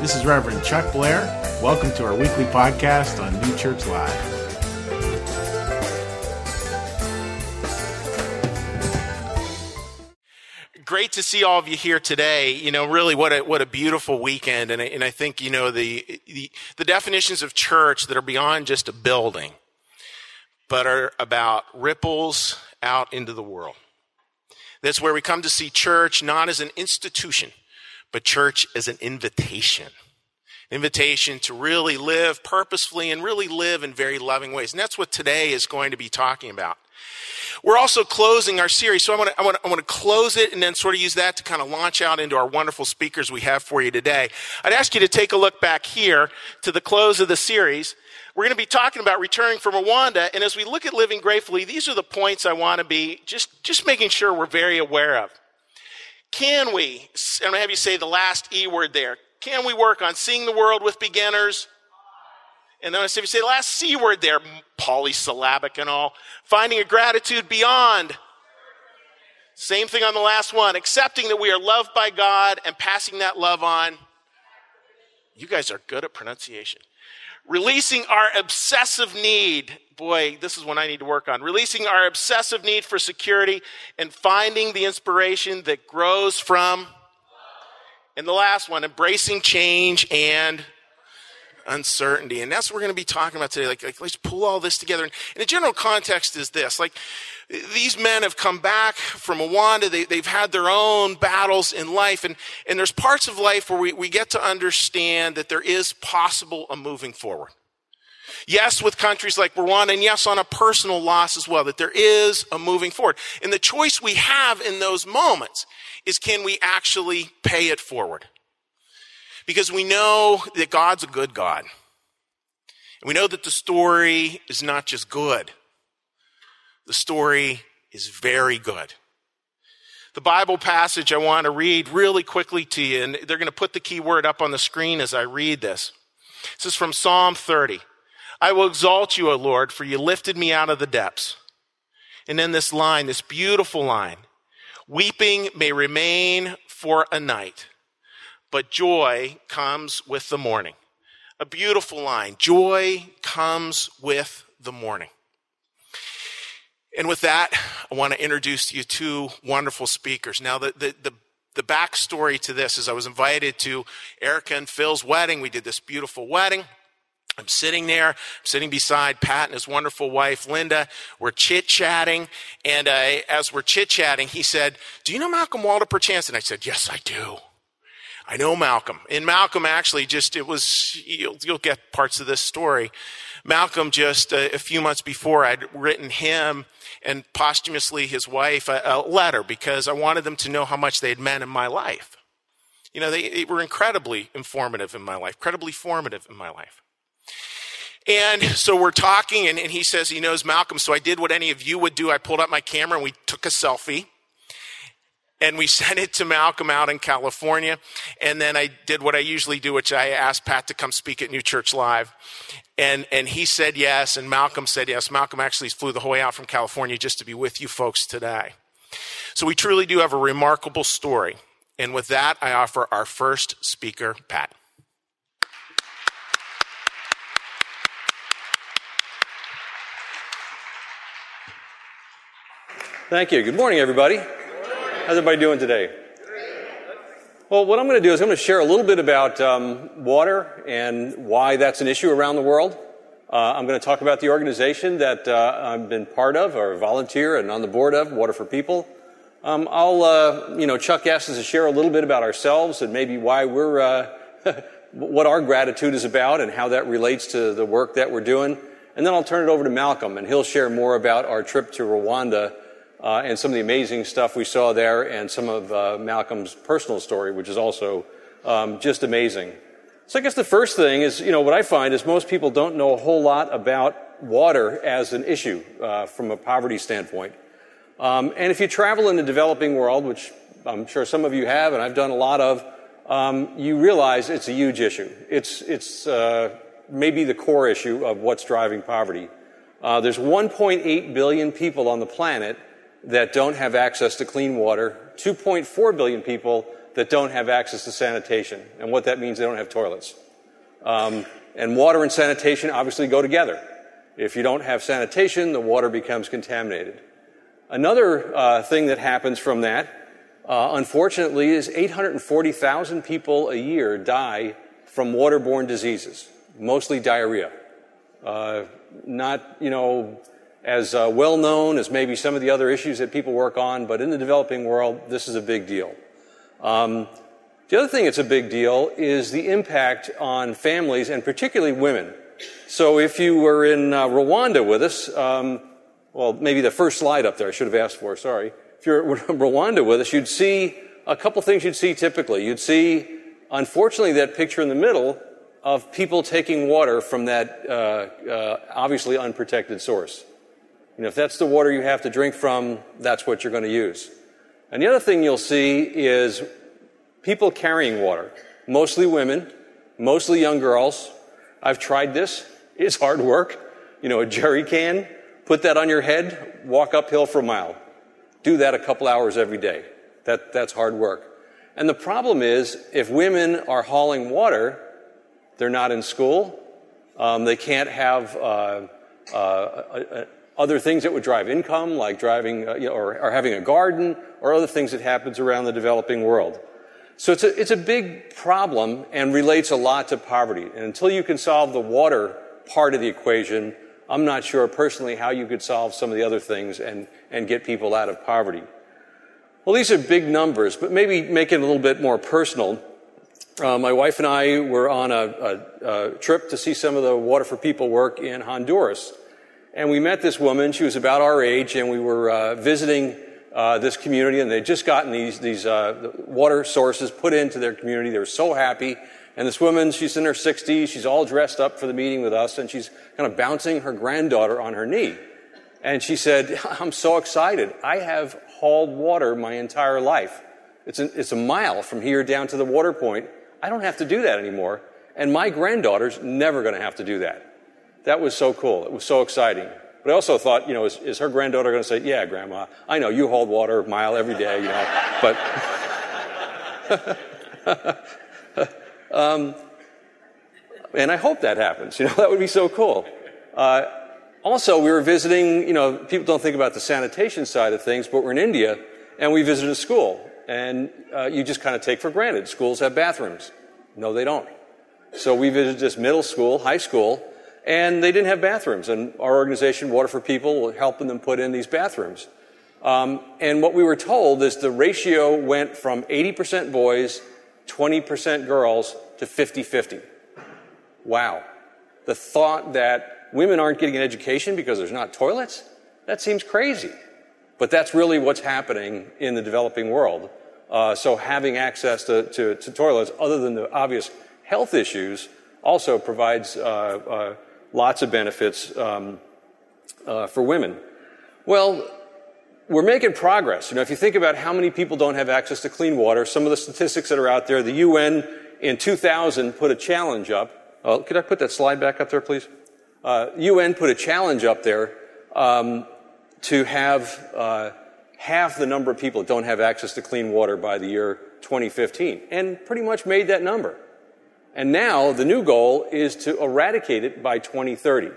This is Reverend Chuck Blair. Welcome to our weekly podcast on New Church Live. great to see all of you here today. You know, really, what a what a beautiful weekend, and I, and I think you know the, the the definitions of church that are beyond just a building, but are about ripples out into the world. That's where we come to see church not as an institution, but church is an invitation. Invitation to really live purposefully and really live in very loving ways. And that's what today is going to be talking about. We're also closing our series, so I want to I want to, I want to close it and then sort of use that to kind of launch out into our wonderful speakers we have for you today. I'd ask you to take a look back here to the close of the series. We're going to be talking about returning from Rwanda, and as we look at living gratefully, these are the points I want to be just just making sure we're very aware of. Can we? I'm going to have you say the last E word there. Can we work on seeing the world with beginners? And then I if you say the last C word there, polysyllabic and all, finding a gratitude beyond. Same thing on the last one, accepting that we are loved by God and passing that love on. You guys are good at pronunciation. Releasing our obsessive need. Boy, this is one I need to work on. Releasing our obsessive need for security and finding the inspiration that grows from. And the last one, embracing change and uncertainty. And that's what we're going to be talking about today. Like, like let's pull all this together. And, and the general context is this. Like, these men have come back from Rwanda. They, they've had their own battles in life. And, and there's parts of life where we, we get to understand that there is possible a moving forward. Yes, with countries like Rwanda, and yes, on a personal loss as well, that there is a moving forward. And the choice we have in those moments is can we actually pay it forward? Because we know that God's a good God. And we know that the story is not just good, the story is very good. The Bible passage I want to read really quickly to you, and they're going to put the key word up on the screen as I read this. This is from Psalm 30. I will exalt you, O Lord, for you lifted me out of the depths. And then this line, this beautiful line weeping may remain for a night, but joy comes with the morning. A beautiful line. Joy comes with the morning. And with that, I want to introduce to you two wonderful speakers. Now, the, the, the, the backstory to this is I was invited to Erica and Phil's wedding. We did this beautiful wedding. I'm sitting there, I'm sitting beside Pat and his wonderful wife, Linda. We're chit chatting. And uh, as we're chit chatting, he said, Do you know Malcolm Walter perchance? And I said, Yes, I do. I know Malcolm. And Malcolm actually just, it was, you'll, you'll get parts of this story. Malcolm just a, a, few months before I'd written him and posthumously his wife a, a, letter because I wanted them to know how much they had meant in my life. You know, they, they were incredibly informative in my life, incredibly formative in my life. And so we're talking, and, and he says he knows Malcolm. So I did what any of you would do. I pulled up my camera and we took a selfie and we sent it to Malcolm out in California. And then I did what I usually do, which I asked Pat to come speak at New Church Live. And, and he said yes, and Malcolm said yes. Malcolm actually flew the whole way out from California just to be with you folks today. So we truly do have a remarkable story. And with that, I offer our first speaker, Pat. Thank you. Good morning, everybody. How's everybody doing today? Well, what I'm going to do is I'm going to share a little bit about um, water and why that's an issue around the world. Uh, I'm going to talk about the organization that uh, I've been part of or volunteer and on the board of, Water for People. Um, I'll, uh, you know, Chuck asked us to share a little bit about ourselves and maybe why we're, uh, what our gratitude is about and how that relates to the work that we're doing. And then I'll turn it over to Malcolm and he'll share more about our trip to Rwanda uh, and some of the amazing stuff we saw there, and some of uh, Malcolm's personal story, which is also um, just amazing. So I guess the first thing is, you know, what I find is most people don't know a whole lot about water as an issue uh, from a poverty standpoint. Um, and if you travel in the developing world, which I'm sure some of you have, and I've done a lot of, um, you realize it's a huge issue. It's it's uh, maybe the core issue of what's driving poverty. Uh, there's 1.8 billion people on the planet that don't have access to clean water, 2.4 billion people that don't have access to sanitation. And what that means, they don't have toilets. Um, and water and sanitation obviously go together. If you don't have sanitation, the water becomes contaminated. Another uh, thing that happens from that, uh, unfortunately, is 840,000 people a year die from waterborne diseases, mostly diarrhea. Uh, not, you know, as uh, well known as maybe some of the other issues that people work on, but in the developing world, this is a big deal. Um, the other thing that's a big deal is the impact on families and particularly women. So if you were in uh, Rwanda with us, um, well, maybe the first slide up there I should have asked for, sorry. If you're in Rwanda with us, you'd see a couple things you'd see typically. You'd see, unfortunately, that picture in the middle of people taking water from that uh, uh, obviously unprotected source. You know, if that's the water you have to drink from, that's what you're going to use. And the other thing you'll see is people carrying water, mostly women, mostly young girls. I've tried this. It's hard work. You know, a jerry can, put that on your head, walk uphill for a mile. Do that a couple hours every day. That, that's hard work. And the problem is, if women are hauling water, they're not in school. Um, they can't have uh, uh, uh, other things that would drive income, like driving uh, you know, or, or having a garden, or other things that happens around the developing world. So it's a, it's a big problem and relates a lot to poverty. And until you can solve the water part of the equation, I'm not sure personally how you could solve some of the other things and, and get people out of poverty. Well, these are big numbers, but maybe make it a little bit more personal. Uh, my wife and I were on a, a, a, trip to see some of the Water for People work in Honduras. And we met this woman. She was about our age, and we were uh, visiting uh, this community, and they'd just gotten these, these uh, water sources put into their community. They were so happy. And this woman, she's in her 60s, she's all dressed up for the meeting with us, and she's kind of bouncing her granddaughter on her knee. And she said, I'm so excited. I have hauled water my entire life. It's, an, it's a mile from here down to the water point. I don't have to do that anymore. And my granddaughter's never going to have to do that. That was so cool. It was so exciting. But I also thought, you know, is, is her granddaughter going to say, yeah, grandma, I know you hold water a mile every day, you know, but. um, and I hope that happens. You know, that would be so cool. Uh, also, we were visiting, you know, people don't think about the sanitation side of things, but we're in India and we visited a school. And uh, you just kind of take for granted schools have bathrooms. No, they don't. So we visited this middle school, high school, and they didn't have bathrooms. And our organization, Water for People, was helping them put in these bathrooms. Um, and what we were told is the ratio went from 80% boys, 20% girls to 50 50. Wow. The thought that women aren't getting an education because there's not toilets? That seems crazy. But that's really what's happening in the developing world. Uh, so having access to, to, to, toilets, other than the obvious health issues, also provides uh, uh, lots of benefits um, uh, for women. Well, we're making progress. You know, if you think about how many people don't have access to clean water, some of the statistics that are out there, the UN in 2000 put a challenge up. Oh, could I put that slide back up there, please? Uh, UN put a challenge up there um, to have uh, half the number of people that don't have access to clean water by the year 2015, and pretty much made that number. And now the new goal is to eradicate it by 2030.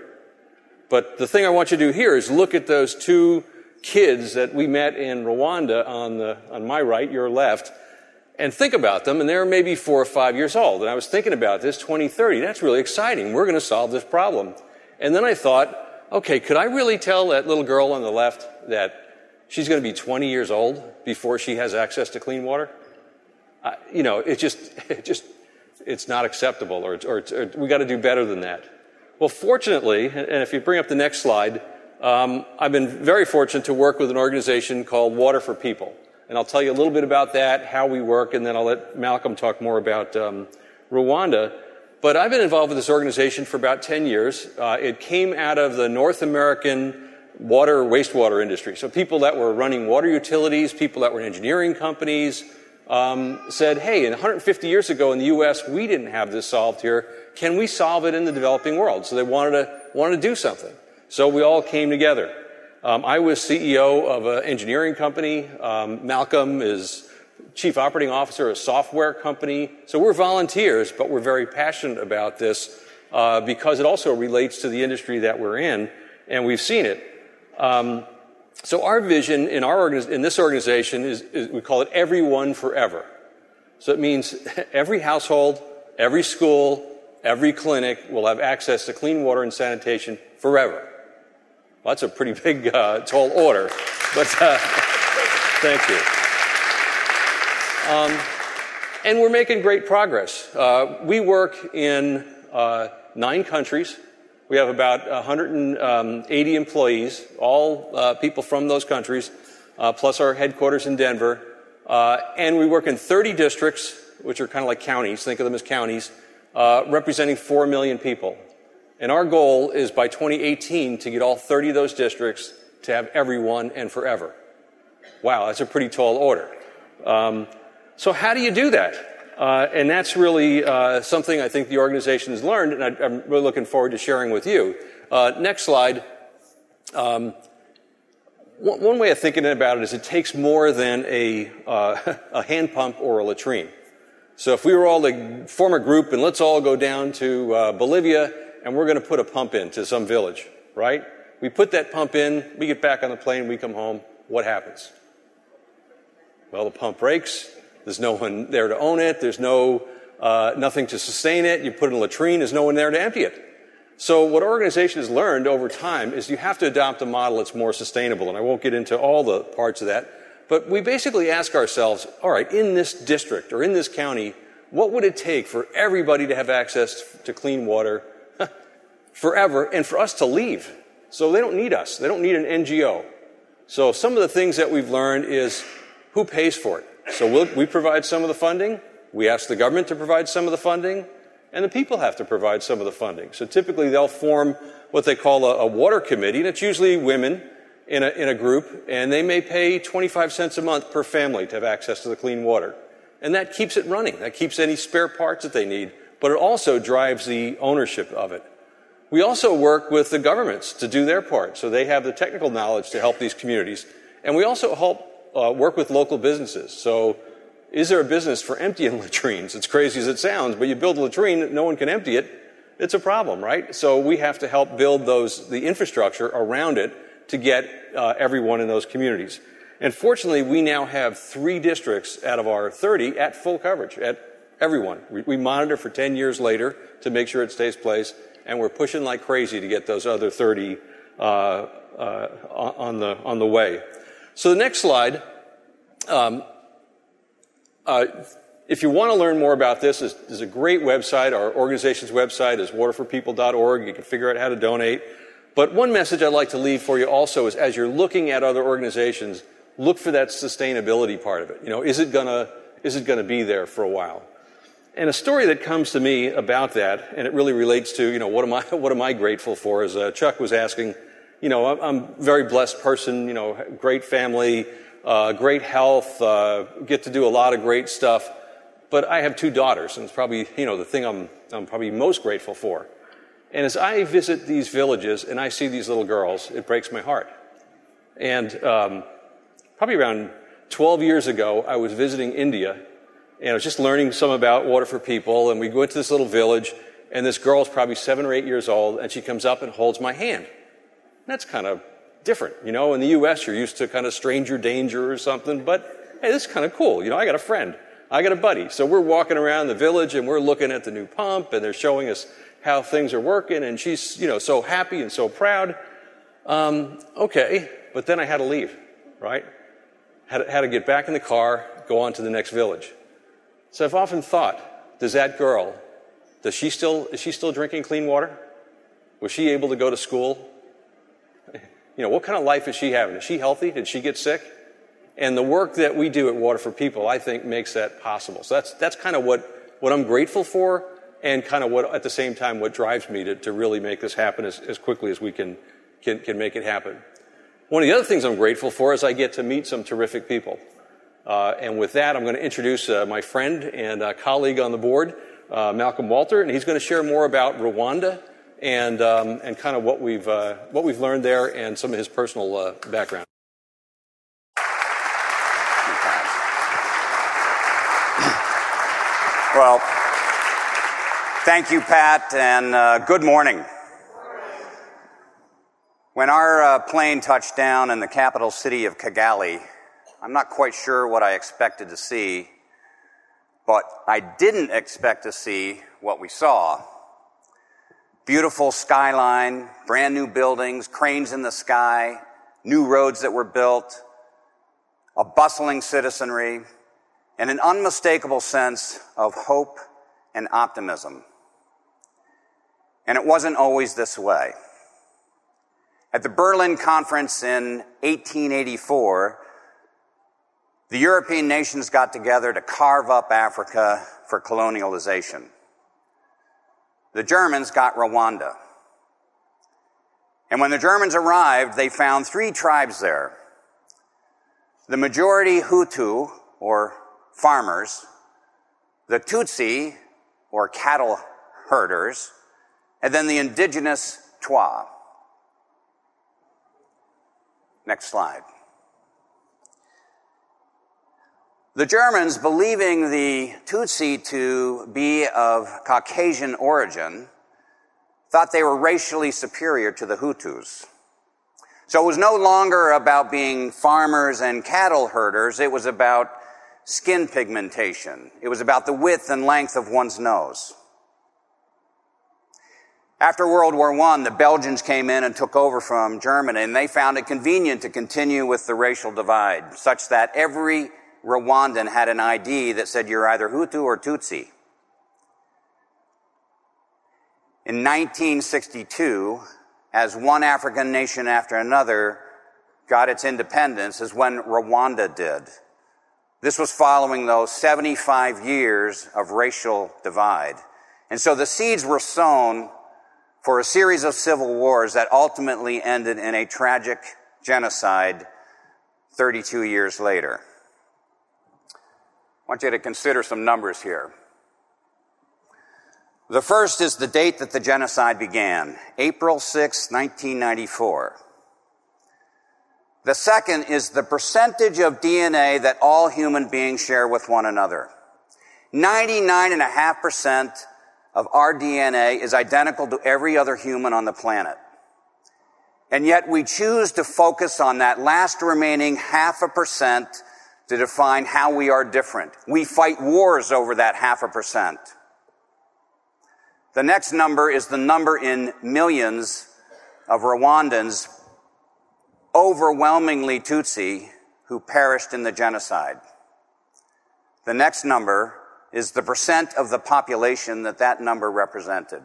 But the thing I want you to do here is look at those two kids that we met in Rwanda on, the, on my right, your left, and think about them. And they're maybe four or five years old. And I was thinking about this 2030. That's really exciting. We're going to solve this problem. And then I thought, okay, could I really tell that little girl on the left that she's going to be 20 years old before she has access to clean water? Uh, you know, it just, it just it's not acceptable or, or, or we got to do better than that. Well, fortunately, and if you bring up the next slide, um, I've been very fortunate to work with an organization called Water for People. And I'll tell you a little bit about that, how we work, and then I'll let Malcolm talk more about um, Rwanda. But I've been involved with this organization for about 10 years. Uh, it came out of the North American water wastewater industry. So people that were running water utilities, people that were in engineering companies, um, said, hey, 150 years ago in the U.S., we didn't have this solved here. Can we solve it in the developing world? So they wanted to, wanted to do something. So we all came together. Um, I was CEO of an engineering company. Um, Malcolm is chief operating officer of a software company. So we're volunteers, but we're very passionate about this uh, because it also relates to the industry that we're in, and we've seen it. Um, so our vision in our in this organization is, is we call it everyone forever. So it means every household, every school, every clinic will have access to clean water and sanitation forever. Well, that's a pretty big, uh, tall order, but uh, thank you. Um, and we're making great progress. Uh, we work in uh, nine countries. We have about 180 um, employees, all uh, people from those countries, uh, plus our headquarters in Denver. Uh, and we work in 30 districts, which are kind of like counties, think of them as counties, uh, representing 4 million people. And our goal is by 2018 to get all 30 of those districts to have everyone and forever. Wow, that's a pretty tall order. Um, so, how do you do that? Uh, and that's really uh, something I think the organization has learned, and I, am really looking forward to sharing with you. Uh, next slide. Um, one, way of thinking about it is it takes more than a, uh, a hand pump or a latrine. So if we were all to form a group and let's all go down to uh, Bolivia and we're going to put a pump in to some village, right? We put that pump in, we get back on the plane, we come home. What happens? Well, the pump breaks, there's no one there to own it. There's no, uh, nothing to sustain it. You put in a latrine. There's no one there to empty it. So what organization has learned over time is you have to adopt a model that's more sustainable. And I won't get into all the parts of that. But we basically ask ourselves, all right, in this district or in this county, what would it take for everybody to have access to clean water forever and for us to leave? So they don't need us. They don't need an NGO. So some of the things that we've learned is who pays for it? So we'll, we provide some of the funding, we ask the government to provide some of the funding, and the people have to provide some of the funding. So typically they'll form what they call a, a water committee, and it's usually women in a, in a group, and they may pay 25 cents a month per family to have access to the clean water. And that keeps it running. That keeps any spare parts that they need, but it also drives the ownership of it. We also work with the governments to do their part, so they have the technical knowledge to help these communities. And we also help uh, work with local businesses. So, is there a business for emptying latrines? It's crazy as it sounds, but you build a latrine, no one can empty it. It's a problem, right? So we have to help build those the infrastructure around it to get uh, everyone in those communities. And fortunately, we now have three districts out of our 30 at full coverage at everyone. We, we monitor for 10 years later to make sure it stays place, and we're pushing like crazy to get those other 30 uh, uh, on the on the way. So the next slide, um, uh, if you want to learn more about this, is a great website. Our organization's website is waterforpeople.org. You can figure out how to donate. But one message I'd like to leave for you also is as you're looking at other organizations, look for that sustainability part of it. You know, is it gonna, is it gonna be there for a while? And a story that comes to me about that, and it really relates to, you know, what am I, what am I grateful for, as uh, Chuck was asking you know, I'm a very blessed person, you know, great family, uh, great health, uh, get to do a lot of great stuff. But I have two daughters, and it's probably, you know, the thing I'm, I'm probably most grateful for. And as I visit these villages and I see these little girls, it breaks my heart. And um, probably around 12 years ago, I was visiting India, and I was just learning some about water for people. And we went to this little village, and this girl is probably seven or eight years old, and she comes up and holds my hand. That's kind of different. You know, in the U.S., you're used to kind of stranger danger or something, but hey, this is kind of cool. You know, I got a friend, I got a buddy. So we're walking around the village and we're looking at the new pump and they're showing us how things are working and she's, you know, so happy and so proud. Um, okay, but then I had to leave, right? Had, had to get back in the car, go on to the next village. So I've often thought, does that girl, does she still, is she still drinking clean water? Was she able to go to school? You know, what kind of life is she having? Is she healthy? Did she get sick? And the work that we do at Water for People, I think, makes that possible. So that's, that's kind of what, what I'm grateful for and kind of what, at the same time, what drives me to, to really make this happen as, as quickly as we can, can, can make it happen. One of the other things I'm grateful for is I get to meet some terrific people. Uh, and with that, I'm going to introduce uh, my friend and uh, colleague on the board, uh, Malcolm Walter, and he's going to share more about Rwanda and um, and kind of what we've uh, what we've learned there, and some of his personal uh, background. Well, thank you, Pat, and uh, good morning. When our uh, plane touched down in the capital city of Kigali, I'm not quite sure what I expected to see, but I didn't expect to see what we saw. Beautiful skyline, brand new buildings, cranes in the sky, new roads that were built, a bustling citizenry, and an unmistakable sense of hope and optimism. And it wasn't always this way. At the Berlin Conference in 1884, the European nations got together to carve up Africa for colonialization. The Germans got Rwanda. And when the Germans arrived, they found three tribes there. The majority Hutu, or farmers, the Tutsi, or cattle herders, and then the indigenous Twa. Next slide. The Germans, believing the Tutsi to be of Caucasian origin, thought they were racially superior to the Hutus. So it was no longer about being farmers and cattle herders, it was about skin pigmentation. It was about the width and length of one's nose. After World War I, the Belgians came in and took over from Germany, and they found it convenient to continue with the racial divide, such that every Rwandan had an ID that said you're either Hutu or Tutsi. In 1962, as one African nation after another got its independence, is when Rwanda did. This was following those 75 years of racial divide. And so the seeds were sown for a series of civil wars that ultimately ended in a tragic genocide 32 years later. Want you to consider some numbers here. The first is the date that the genocide began, April 6, 1994. The second is the percentage of DNA that all human beings share with one another. 99.5% of our DNA is identical to every other human on the planet. And yet we choose to focus on that last remaining half a percent to define how we are different. We fight wars over that half a percent. The next number is the number in millions of Rwandans, overwhelmingly Tutsi, who perished in the genocide. The next number is the percent of the population that that number represented.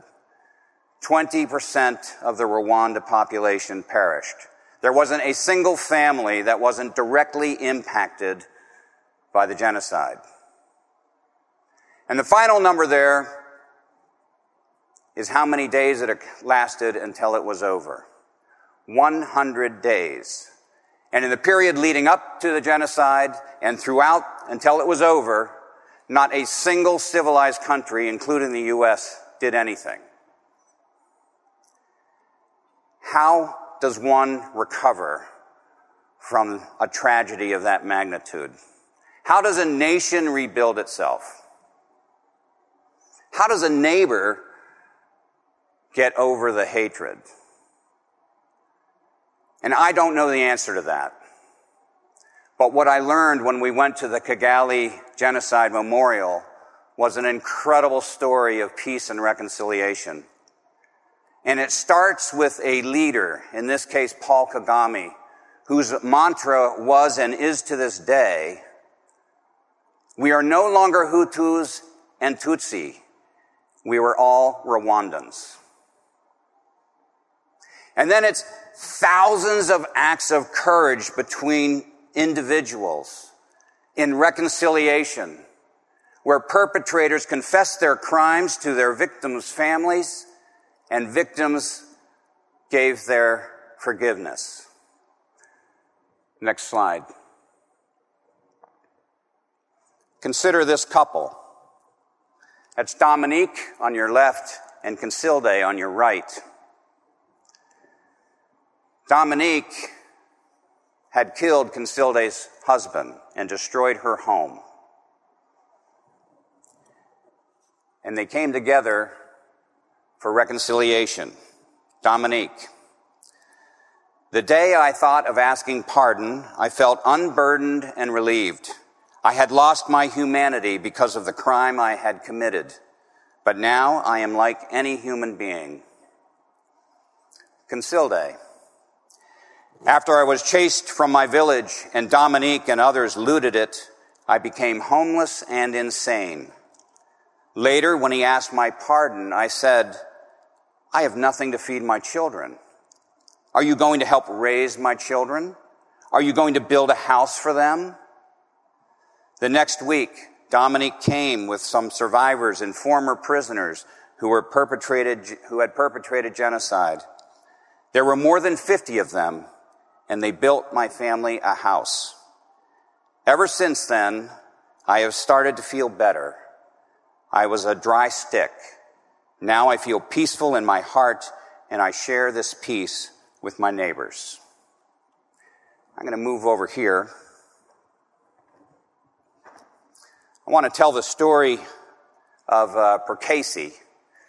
20% of the Rwanda population perished. There wasn't a single family that wasn't directly impacted by the genocide. And the final number there is how many days it lasted until it was over. 100 days. And in the period leading up to the genocide and throughout until it was over, not a single civilized country, including the U.S., did anything. How does one recover from a tragedy of that magnitude? How does a nation rebuild itself? How does a neighbor get over the hatred? And I don't know the answer to that. But what I learned when we went to the Kigali Genocide Memorial was an incredible story of peace and reconciliation. And it starts with a leader, in this case, Paul Kagame, whose mantra was and is to this day, we are no longer Hutus and Tutsi. We were all Rwandans. And then it's thousands of acts of courage between individuals in reconciliation, where perpetrators confess their crimes to their victims' families and victims gave their forgiveness. Next slide. Consider this couple. That's Dominique on your left and Cansilde on your right. Dominique had killed Cansilde's husband and destroyed her home. And they came together for reconciliation. Dominique. The day I thought of asking pardon, I felt unburdened and relieved. I had lost my humanity because of the crime I had committed, but now I am like any human being. Cansilde. After I was chased from my village and Dominique and others looted it, I became homeless and insane. Later, when he asked my pardon, I said, I have nothing to feed my children. Are you going to help raise my children? Are you going to build a house for them? The next week, Dominique came with some survivors and former prisoners who were perpetrated, who had perpetrated genocide. There were more than 50 of them, and they built my family a house. Ever since then, I have started to feel better. I was a dry stick. Now I feel peaceful in my heart, and I share this peace with my neighbors. I'm going to move over here. I want to tell the story of uh.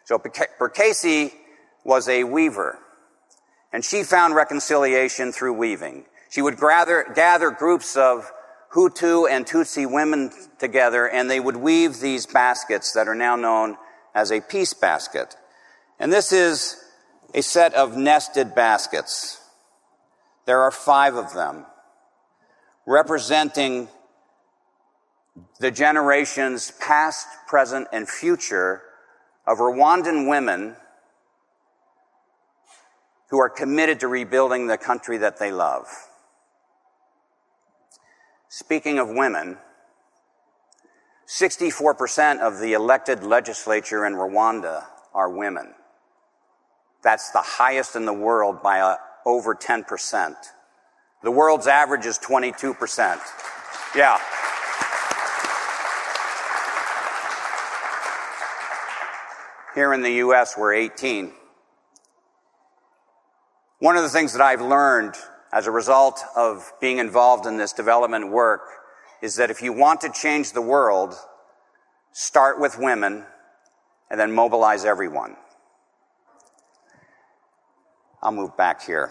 So Percasey was a weaver, and she found reconciliation through weaving. She would gather, gather groups of Hutu and Tutsi women together, and they would weave these baskets that are now known as a peace basket. And this is a set of nested baskets. There are five of them, representing the generations past, present, and future of Rwandan women who are committed to rebuilding the country that they love. Speaking of women, 64% of the elected legislature in Rwanda are women. That's the highest in the world by uh, over 10%. The world's average is 22%. Yeah. Here in the U.S., we're 18. One of the things that I've learned as a result of being involved in this development work is that if you want to change the world, start with women and then mobilize everyone. I'll move back here.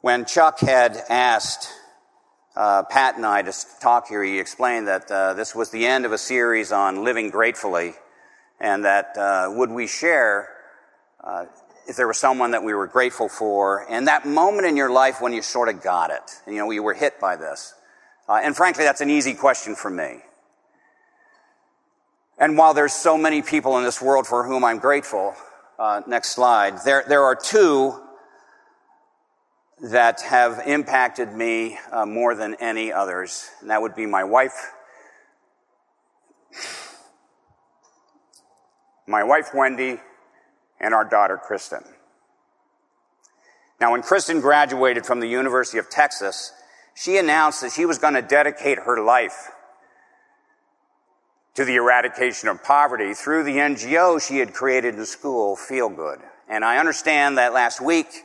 When Chuck had asked uh, Pat and I to talk here, he explained that uh, this was the end of a series on living gratefully, and that uh, would we share uh, if there was someone that we were grateful for, and that moment in your life when you sort of got it, you know, you were hit by this. Uh, and frankly, that's an easy question for me. And while there's so many people in this world for whom I'm grateful, uh, next slide, there, there are two that have impacted me uh, more than any others, and that would be my wife, my wife Wendy, and our daughter Kristen. Now, when Kristen graduated from the University of Texas, she announced that she was going to dedicate her life to the eradication of poverty through the NGO she had created in school, Feel Good. And I understand that last week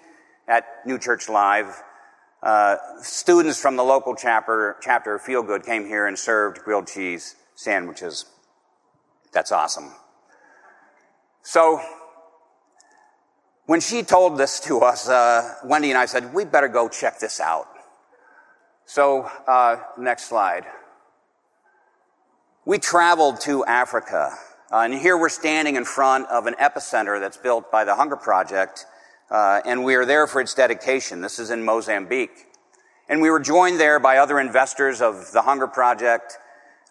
at New Church Live, uh, students from the local chapter, chapter of Feel Good came here and served grilled cheese sandwiches. That's awesome. So, when she told this to us, uh, Wendy and I said, we better go check this out. So, uh, next slide. We traveled to Africa, uh, and here we're standing in front of an epicenter that's built by the Hunger Project, uh, and we are there for its dedication. This is in Mozambique. And we were joined there by other investors of the Hunger Project,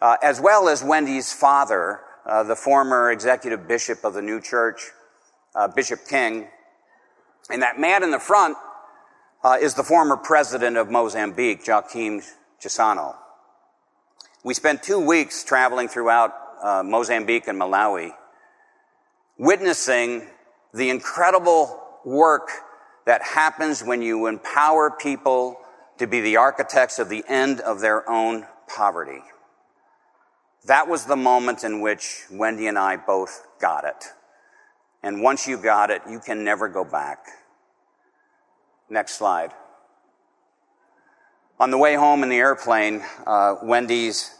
uh, as well as Wendy's father, uh, the former executive bishop of the new church, uh, Bishop King. And that man in the front uh, is the former president of Mozambique, Joaquim Chissano. We spent two weeks traveling throughout uh, Mozambique and Malawi, witnessing the incredible work that happens when you empower people to be the architects of the end of their own poverty. That was the moment in which Wendy and I both got it. And once you got it, you can never go back. Next slide. On the way home in the airplane, uh, Wendy's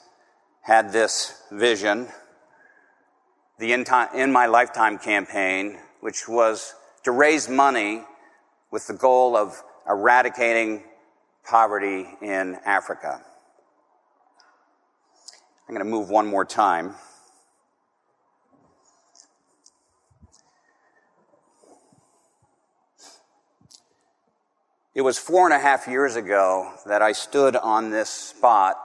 had this vision, the In, Time, in My Lifetime campaign, which was to raise money with the goal of eradicating poverty in Africa. I'm going to move one more time. It was four and a half years ago that I stood on this spot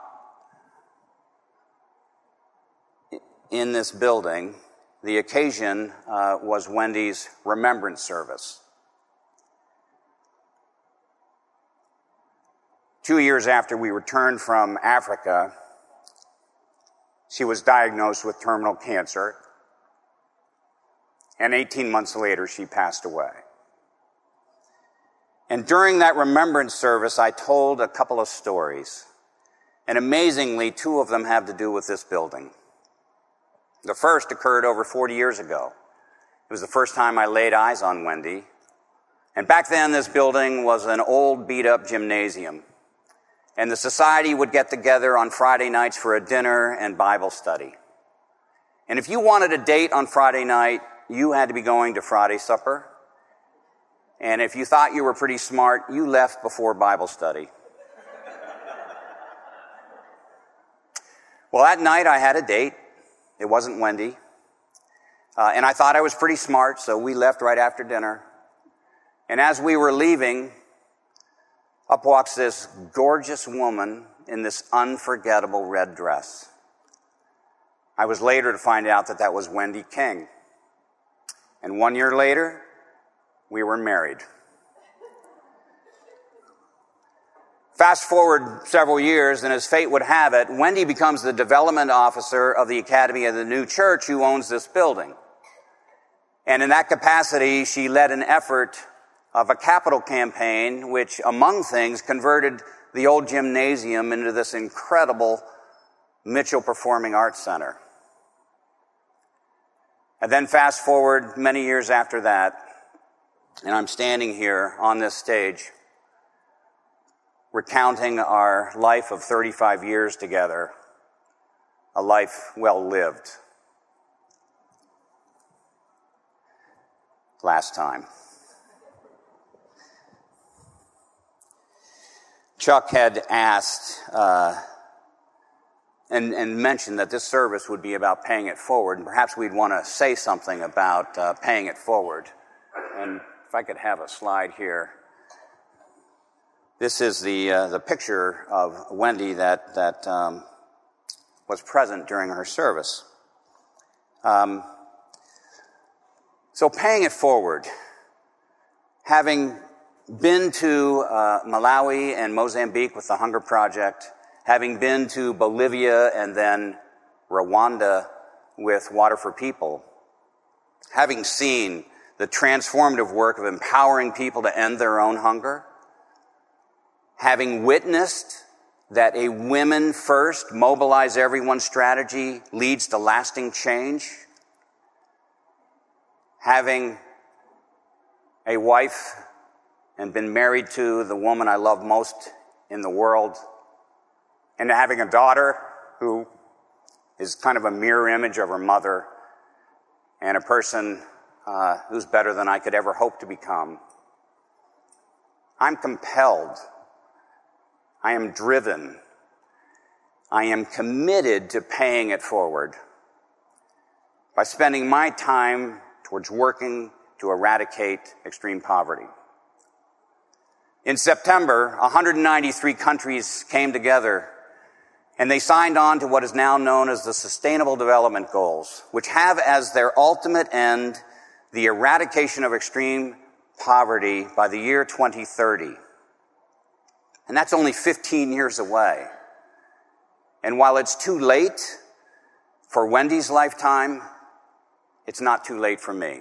in this building. The occasion uh, was Wendy's remembrance service. Two years after we returned from Africa, she was diagnosed with terminal cancer, and 18 months later, she passed away. And during that remembrance service, I told a couple of stories. And amazingly, two of them have to do with this building. The first occurred over 40 years ago. It was the first time I laid eyes on Wendy. And back then, this building was an old, beat up gymnasium. And the society would get together on Friday nights for a dinner and Bible study. And if you wanted a date on Friday night, you had to be going to Friday supper and if you thought you were pretty smart, you left before Bible study. well, that night I had a date. It wasn't Wendy. Uh, and I thought I was pretty smart, so we left right after dinner. And as we were leaving, up walks this gorgeous woman in this unforgettable red dress. I was later to find out that that was Wendy King. And one year later, we were married. Fast forward several years, and as fate would have it, Wendy becomes the development officer of the Academy of the New Church who owns this building. And in that capacity, she led an effort of a capital campaign, which, among things, converted the old gymnasium into this incredible Mitchell Performing Arts Center. And then fast forward many years after that, and I'm standing here on this stage recounting our life of 35 years together, a life well lived. Last time. Chuck had asked uh, and, and, mentioned that this service would be about paying it forward, and perhaps we'd want to say something about uh, paying it forward. And if I could have a slide here. This is the, uh, the picture of Wendy that, that um, was present during her service. Um, so, paying it forward, having been to uh, Malawi and Mozambique with the Hunger Project, having been to Bolivia and then Rwanda with Water for People, having seen the transformative work of empowering people to end their own hunger, having witnessed that a women first, mobilize everyone strategy leads to lasting change, having a wife and been married to the woman I love most in the world, and having a daughter who is kind of a mirror image of her mother, and a person uh, who's better than I could ever hope to become. I'm compelled. I am driven. I am committed to paying it forward by spending my time towards working to eradicate extreme poverty. In September, 193 countries came together and they signed on to what is now known as the Sustainable Development Goals, which have as their ultimate end the eradication of extreme poverty by the year 2030. And that's only 15 years away. And while it's too late for Wendy's lifetime, it's not too late for me.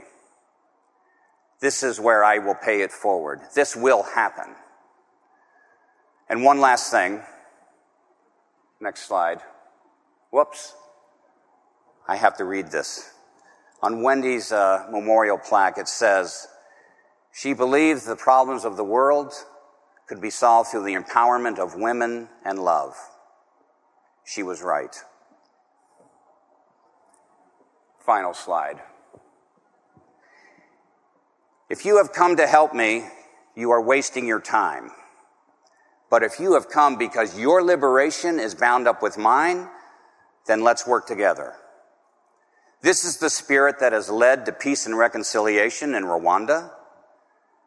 This is where I will pay it forward. This will happen. And one last thing. Next slide. Whoops. I have to read this. On Wendy's uh, memorial plaque, it says, She believed the problems of the world could be solved through the empowerment of women and love. She was right. final slide. If you have come to help me, you are wasting your time. But if you have come because your liberation is bound up with mine, then let's work together. This is the spirit that has led to peace and reconciliation in Rwanda.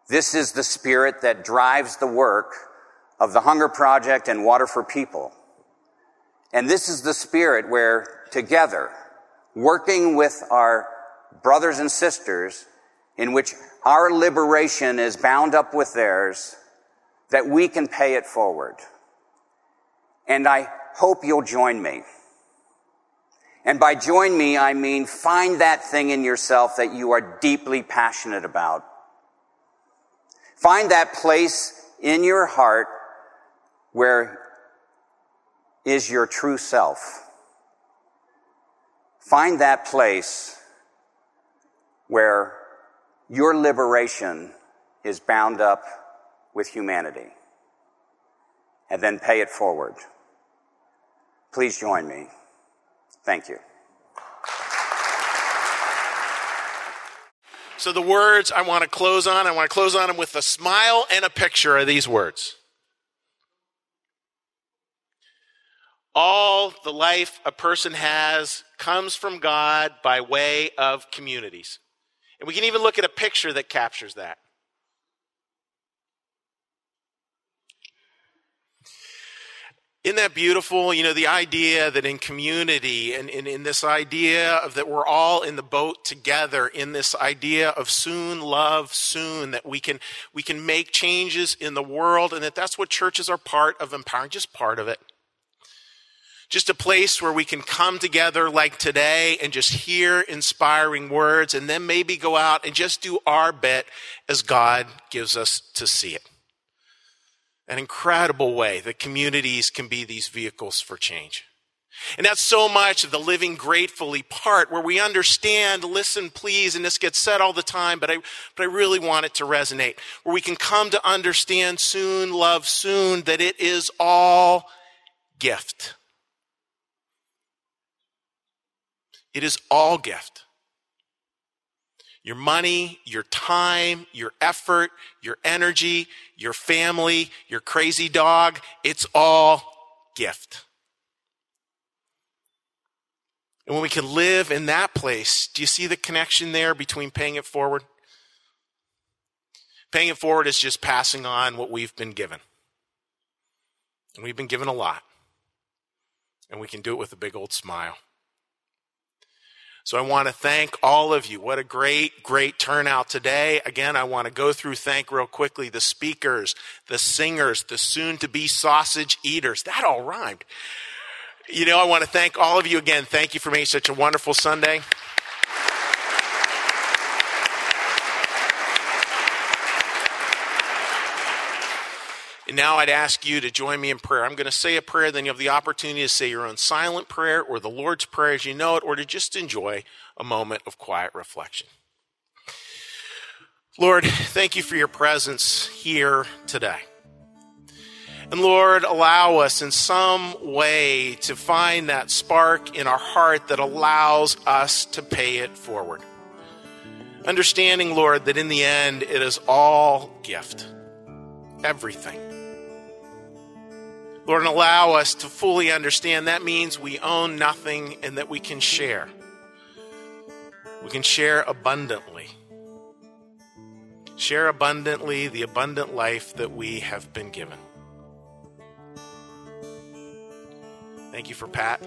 This is the spirit that drives the work of the Hunger Project and Water for People. And this is the spirit where together, working with our brothers and sisters, in which our liberation is bound up with theirs, that we can pay it forward. And I hope you'll join me. And by join me, I mean find that thing in yourself that you are deeply passionate about. Find that place in your heart where is your true self. Find that place where your liberation is bound up with humanity. And then pay it forward. Please join me. Thank you. So, the words I want to close on, I want to close on them with a smile and a picture of these words. All the life a person has comes from God by way of communities. And we can even look at a picture that captures that. Isn't that beautiful? You know, the idea that in community and in, this idea of that we're all in the boat together, in this idea of soon love soon, that we can, we can make changes in the world and that that's what churches are part of empowering, just part of it. Just a place where we can come together like today and just hear inspiring words and then maybe go out and just do our bit as God gives us to see it an incredible way that communities can be these vehicles for change. And that's so much of the living gratefully part where we understand, listen, please, and this gets said all the time, but I, but I really want it to resonate. Where we can come to understand soon, love soon, that it is all gift. It is all gift your money, your time, your effort, your energy, your family, your crazy dog. It's all gift. And when we can live in that place, do you see the connection there between paying it forward? Paying it forward is just passing on what we've been given. And we've been given a lot. And we can do it with a big old smile. So I want to thank all of you. What a great, great turnout today. Again, I want to go through, thank real quickly the speakers, the singers, the soon to be sausage eaters. That all rhymed. You know, I want to thank all of you again. Thank you for making such a wonderful Sunday. Now I'd ask you to join me in prayer. I'm going to say a prayer, then you have the opportunity to say your own silent prayer or the Lord's Prayer as you know it, or to just enjoy a moment of quiet reflection. Lord, thank you for your presence here today. And Lord, allow us in some way to find that spark in our heart that allows us to pay it forward. Understanding, Lord, that in the end it is all gift, everything. Lord, and allow us to fully understand that means we own nothing and that we can share. We can share abundantly. Share abundantly the abundant life that we have been given. Thank you for Pat.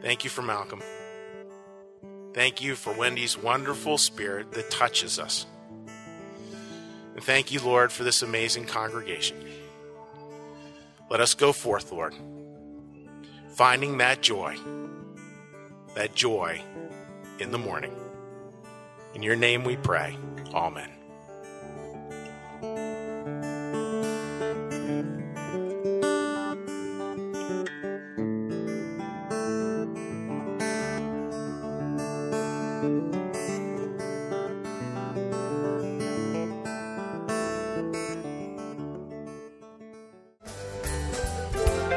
Thank you for Malcolm. Thank you for Wendy's wonderful spirit that touches us. And thank you, Lord, for this amazing congregation. Let us go forth, Lord, finding that joy, that joy in the morning. In your name we pray. Amen.